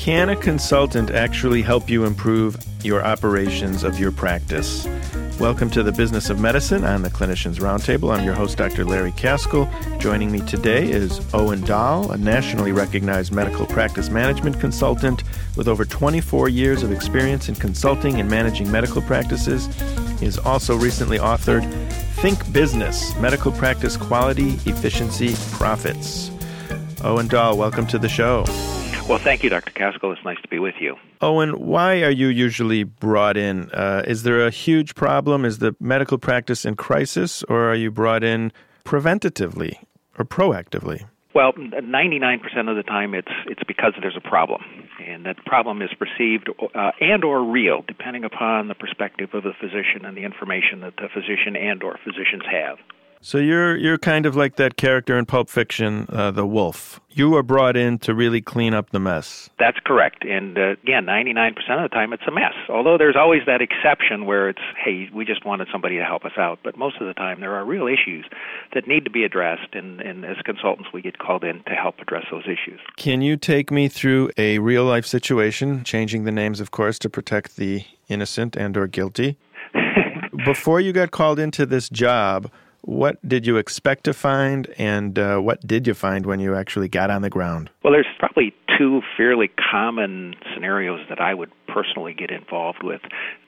Can a consultant actually help you improve your operations of your practice? Welcome to the Business of Medicine on the Clinicians Roundtable. I'm your host, Dr. Larry Kaskel. Joining me today is Owen Dahl, a nationally recognized medical practice management consultant with over 24 years of experience in consulting and managing medical practices. He has also recently authored Think Business Medical Practice Quality, Efficiency, Profits. Owen Dahl, welcome to the show. Well, thank you, Dr. Kaskel. It's nice to be with you. Owen, why are you usually brought in? Uh, is there a huge problem? Is the medical practice in crisis, or are you brought in preventatively or proactively? Well, 99% of the time it's it's because there's a problem, and that problem is perceived uh, and or real, depending upon the perspective of the physician and the information that the physician and or physicians have. So you're you're kind of like that character in Pulp Fiction, uh, the wolf. You were brought in to really clean up the mess. That's correct. And uh, again, 99% of the time it's a mess. Although there's always that exception where it's, hey, we just wanted somebody to help us out. But most of the time there are real issues that need to be addressed, and, and as consultants we get called in to help address those issues. Can you take me through a real life situation, changing the names, of course, to protect the innocent and or guilty? Before you got called into this job what did you expect to find, and uh, what did you find when you actually got on the ground? Well, there's probably two fairly common scenarios that I would personally get involved with.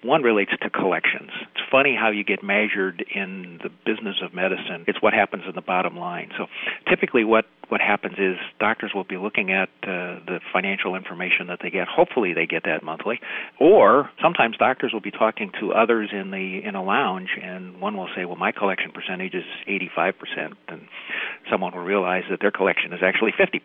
One relates to collections. It's funny how you get measured in the business of medicine. It's what happens in the bottom line. So typically what what happens is doctors will be looking at uh, the financial information that they get. Hopefully they get that monthly. Or sometimes doctors will be talking to others in the in a lounge and one will say, "Well, my collection percentage is 85%." And someone will realize that their collection is actually 50%.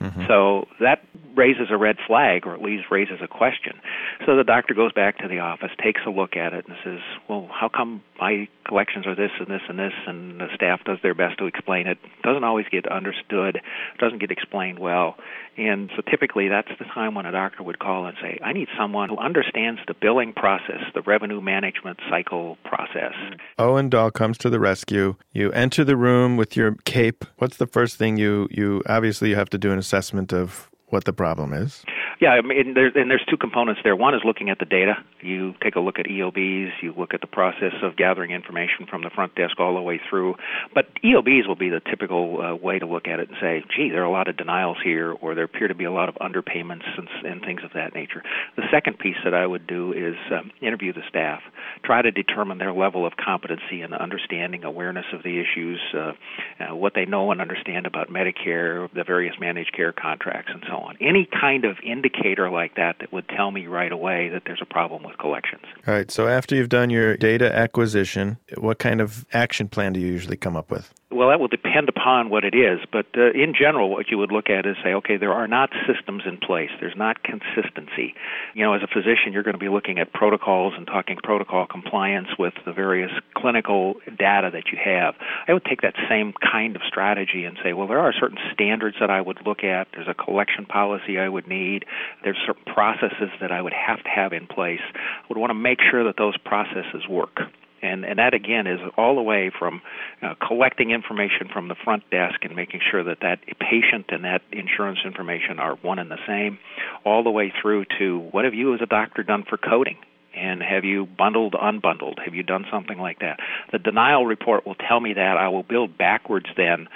Mm-hmm. So that raises a red flag or at least raises a question. So the doctor goes back to the office, takes a look at it, and says, Well, how come my collections are this and this and this? And the staff does their best to explain it. Doesn't always get understood, doesn't get explained well. And so typically that's the time when a doctor would call and say, I need someone who understands the billing process, the revenue management cycle process. Oh, Owen Dahl comes to the rescue. You enter the room with your cape. What's the first thing you, you obviously you have to do an assessment of what the problem is? Yeah, I mean, and there's two components there. One is looking at the data. You take a look at EOBs, you look at the process of gathering information from the front desk all the way through. But EOBs will be the typical uh, way to look at it and say, gee, there are a lot of denials here, or there appear to be a lot of underpayments and, and things of that nature. The second piece that I would do is um, interview the staff, try to determine their level of competency and understanding, awareness of the issues, uh, uh, what they know and understand about Medicare, the various managed care contracts, and so on. Any kind of indicator indicator like that that would tell me right away that there's a problem with collections. All right. So after you've done your data acquisition, what kind of action plan do you usually come up with? Well, that will depend upon what it is, but uh, in general, what you would look at is say, okay, there are not systems in place. There's not consistency. You know, as a physician, you're going to be looking at protocols and talking protocol compliance with the various clinical data that you have. I would take that same kind of strategy and say, well, there are certain standards that I would look at. There's a collection policy I would need. There's certain processes that I would have to have in place. I would want to make sure that those processes work and and that again is all the way from uh, collecting information from the front desk and making sure that that patient and that insurance information are one and the same, all the way through to what have you as a doctor done for coding and have you bundled unbundled have you done something like that the denial report will tell me that i will build backwards then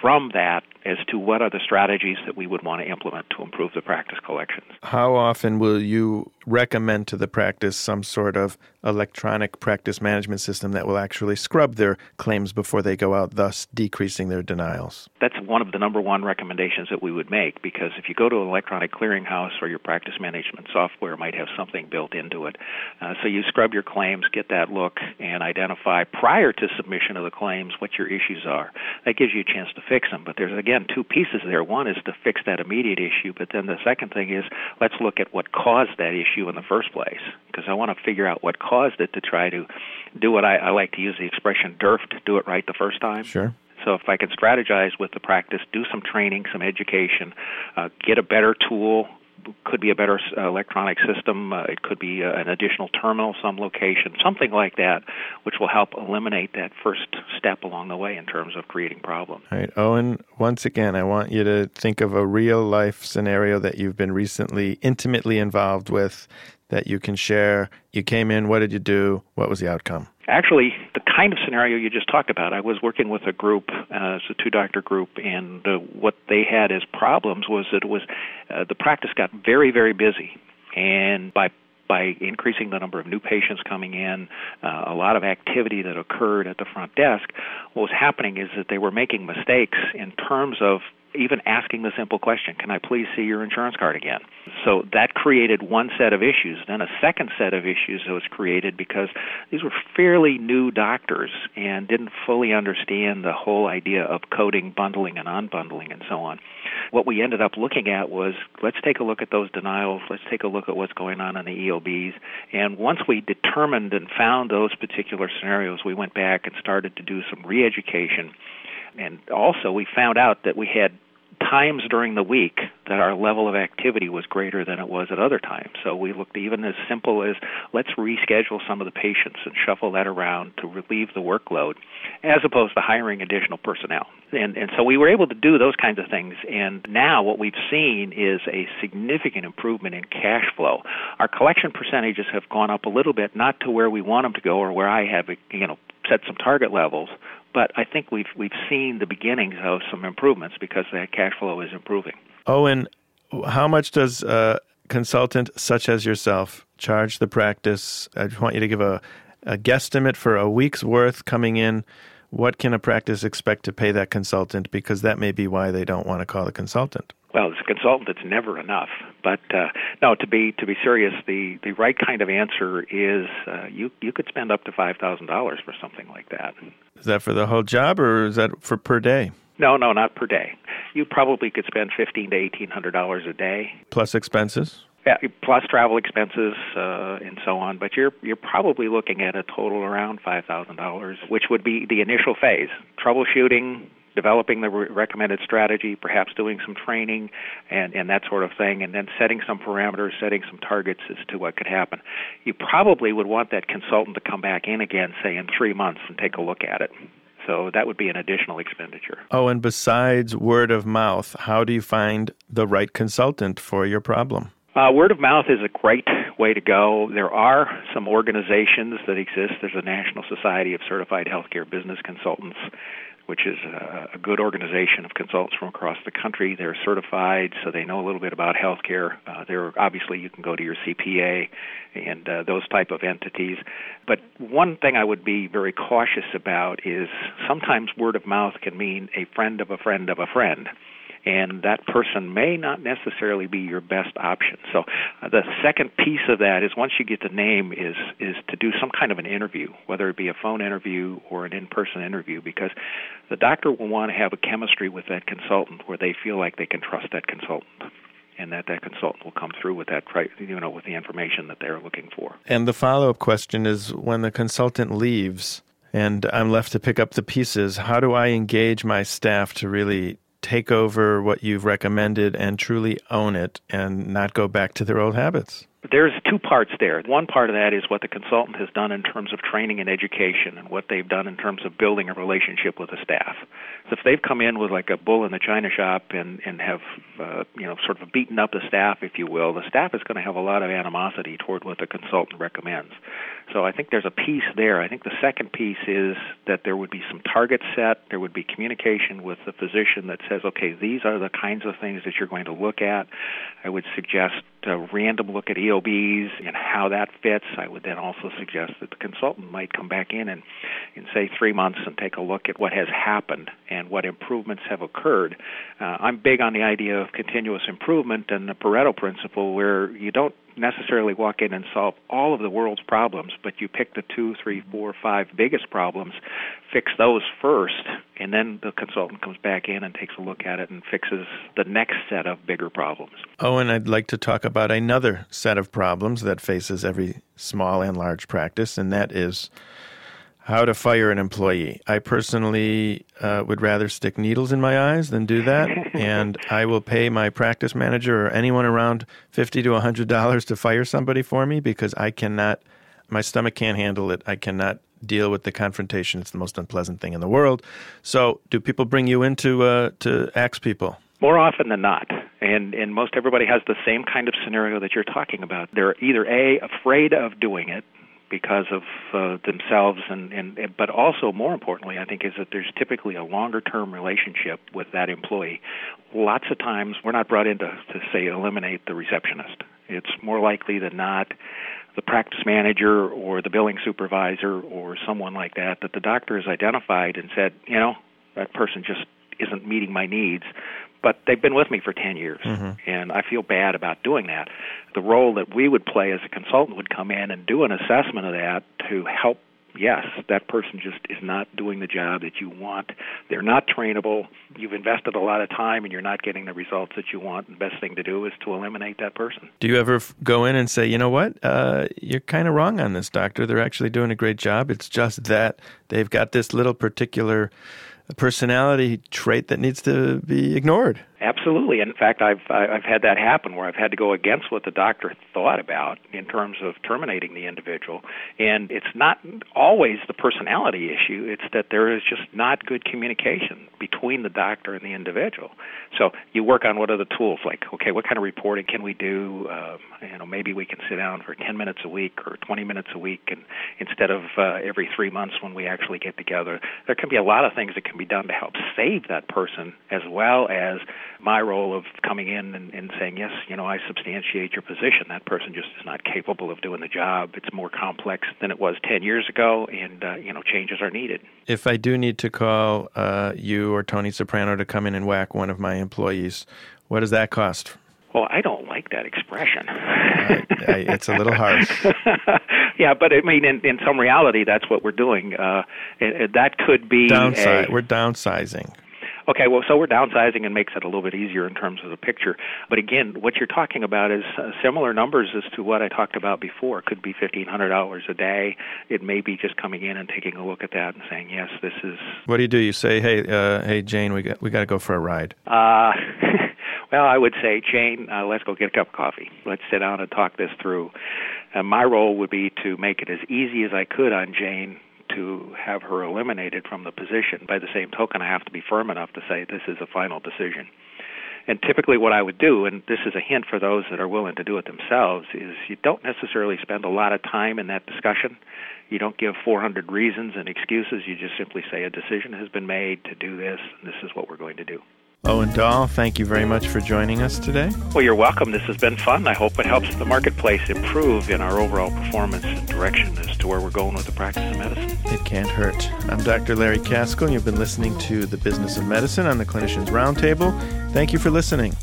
from that as to what are the strategies that we would want to implement to improve the practice collections. How often will you recommend to the practice some sort of electronic practice management system that will actually scrub their claims before they go out, thus decreasing their denials? That's one of the number one recommendations that we would make because if you go to an electronic clearinghouse or your practice management software might have something built into it. Uh, so you scrub your claims, get that look, and identify prior to submission of the claims what your issues are. That gives you a chance to fix them. But there's again two pieces there. One is to fix that immediate issue, but then the second thing is let's look at what caused that issue in the first place because I want to figure out what caused it to try to do what I, I like to use the expression DERF to do it right the first time. Sure. So if I can strategize with the practice, do some training, some education, uh, get a better tool, could be a better uh, electronic system. Uh, it could be uh, an additional terminal, some location, something like that, which will help eliminate that first step along the way in terms of creating problems. All right, Owen. Once again, I want you to think of a real life scenario that you've been recently intimately involved with that you can share. You came in. What did you do? What was the outcome? Actually, the kind of scenario you just talked about, I was working with a group, uh, it's a two doctor group, and uh, what they had as problems was that it was uh, the practice got very, very busy. And by by increasing the number of new patients coming in, uh, a lot of activity that occurred at the front desk, what was happening is that they were making mistakes in terms of even asking the simple question, Can I please see your insurance card again? So that created one set of issues. Then a second set of issues was created because these were fairly new doctors and didn't fully understand the whole idea of coding, bundling, and unbundling, and so on. What we ended up looking at was let's take a look at those denials, let's take a look at what's going on in the EOBs. And once we determined and found those particular scenarios, we went back and started to do some re education and also, we found out that we had times during the week that our level of activity was greater than it was at other times. So we looked even as simple as let's reschedule some of the patients and shuffle that around to relieve the workload, as opposed to hiring additional personnel. And and so we were able to do those kinds of things. And now what we've seen is a significant improvement in cash flow. Our collection percentages have gone up a little bit, not to where we want them to go or where I have you know set some target levels, but I think we've we've seen the beginnings of some improvements because that cash flow is improving. Owen, how much does a consultant such as yourself charge the practice? I just want you to give a, a guesstimate for a week's worth coming in. What can a practice expect to pay that consultant? Because that may be why they don't want to call the consultant. Well, as a consultant, it's never enough. But uh, no, to be to be serious, the the right kind of answer is uh, you you could spend up to five thousand dollars for something like that. Is that for the whole job, or is that for per day? No, no, not per day. You probably could spend fifteen to eighteen hundred dollars a day plus expenses. Yeah, plus travel expenses uh, and so on. But you're you're probably looking at a total around five thousand dollars, which would be the initial phase: troubleshooting, developing the re- recommended strategy, perhaps doing some training and, and that sort of thing, and then setting some parameters, setting some targets as to what could happen. You probably would want that consultant to come back in again, say in three months, and take a look at it. So that would be an additional expenditure. Oh, and besides word of mouth, how do you find the right consultant for your problem? Uh, word of mouth is a great way to go. There are some organizations that exist. There's a National Society of Certified Healthcare Business Consultants which is a, a good organization of consultants from across the country. They're certified, so they know a little bit about healthcare. Uh, they're obviously you can go to your CPA and uh, those type of entities. But one thing I would be very cautious about is sometimes word of mouth can mean a friend of a friend of a friend and that person may not necessarily be your best option. So uh, the second piece of that is once you get the name is is to do some kind of an interview, whether it be a phone interview or an in-person interview because the doctor will want to have a chemistry with that consultant where they feel like they can trust that consultant and that that consultant will come through with that you know with the information that they're looking for. And the follow-up question is when the consultant leaves and I'm left to pick up the pieces, how do I engage my staff to really take over what you've recommended and truly own it and not go back to their old habits? There's two parts there. One part of that is what the consultant has done in terms of training and education and what they've done in terms of building a relationship with the staff. So if they've come in with like a bull in the china shop and and have uh, you know sort of beaten up the staff if you will, the staff is going to have a lot of animosity toward what the consultant recommends. So I think there's a piece there. I think the second piece is that there would be some targets set, there would be communication with the physician that says, okay, these are the kinds of things that you're going to look at. I would suggest a random look at EOBs and how that fits. I would then also suggest that the consultant might come back in and, in say three months and take a look at what has happened and what improvements have occurred. Uh, I'm big on the idea of continuous improvement and the Pareto principle, where you don't necessarily walk in and solve all of the world's problems, but you pick the two, three, mm-hmm. four, five biggest problems, fix those first, and then the consultant comes back in and takes a look at it and fixes the next set of bigger problems. Oh, and I'd like to talk about another set of problems that faces every small and large practice, and that is how to fire an employee. I personally uh, would rather stick needles in my eyes than do that, and I will pay my practice manager or anyone around fifty to hundred dollars to fire somebody for me because I cannot. My stomach can't handle it. I cannot deal with the confrontation. It's the most unpleasant thing in the world. So, do people bring you in to uh, to axe people? More often than not, and and most everybody has the same kind of scenario that you're talking about. They're either a afraid of doing it because of uh, themselves and, and but also more importantly I think is that there's typically a longer term relationship with that employee. Lots of times we're not brought in to, to say eliminate the receptionist. It's more likely than not the practice manager or the billing supervisor or someone like that that the doctor has identified and said, you know, that person just isn't meeting my needs but they've been with me for 10 years mm-hmm. and I feel bad about doing that. The role that we would play as a consultant would come in and do an assessment of that to help yes, that person just is not doing the job that you want. They're not trainable. You've invested a lot of time and you're not getting the results that you want. The best thing to do is to eliminate that person. Do you ever f- go in and say, you know what, uh, you're kind of wrong on this, doctor? They're actually doing a great job. It's just that they've got this little particular personality trait that needs to be ignored. Absolutely. In fact, I've I've had that happen where I've had to go against what the doctor thought about in terms of terminating the individual. And it's not always the personality issue. It's that there is just not good communication between the doctor and the individual. So you work on what are the tools like, okay, what kind of reporting can we do? Um, you know, maybe we can sit down for 10 minutes a week or 20 minutes a week, and instead of uh, every three months when we actually get together, there can be a lot of things that can be done to help save that person as well as my role of coming in and, and saying, yes, you know, I substantiate your position. That person just is not capable of doing the job. It's more complex than it was 10 years ago, and, uh, you know, changes are needed. If I do need to call uh, you or Tony Soprano to come in and whack one of my employees, what does that cost? Well, I don't like that expression. I, I, it's a little harsh. yeah, but I mean, in, in some reality, that's what we're doing. Uh, it, it, that could be Downsize. A, we're downsizing. Okay, well, so we're downsizing and makes it a little bit easier in terms of the picture. But again, what you're talking about is uh, similar numbers as to what I talked about before. It could be fifteen hundred dollars a day. It may be just coming in and taking a look at that and saying, yes, this is. What do you do? You say, hey, uh, hey, Jane, we got we got to go for a ride. Uh, well, I would say, Jane, uh, let's go get a cup of coffee. Let's sit down and talk this through. And my role would be to make it as easy as I could on Jane to have her eliminated from the position. By the same token, I have to be firm enough to say this is a final decision. And typically, what I would do, and this is a hint for those that are willing to do it themselves, is you don't necessarily spend a lot of time in that discussion. You don't give 400 reasons and excuses. You just simply say a decision has been made to do this, and this is what we're going to do. Owen Dahl, thank you very much for joining us today. Well, you're welcome. This has been fun. I hope it helps the marketplace improve in our overall performance and direction as to where we're going with the practice of medicine. It can't hurt. I'm Dr. Larry Kaskel, and you've been listening to The Business of Medicine on the Clinicians Roundtable. Thank you for listening.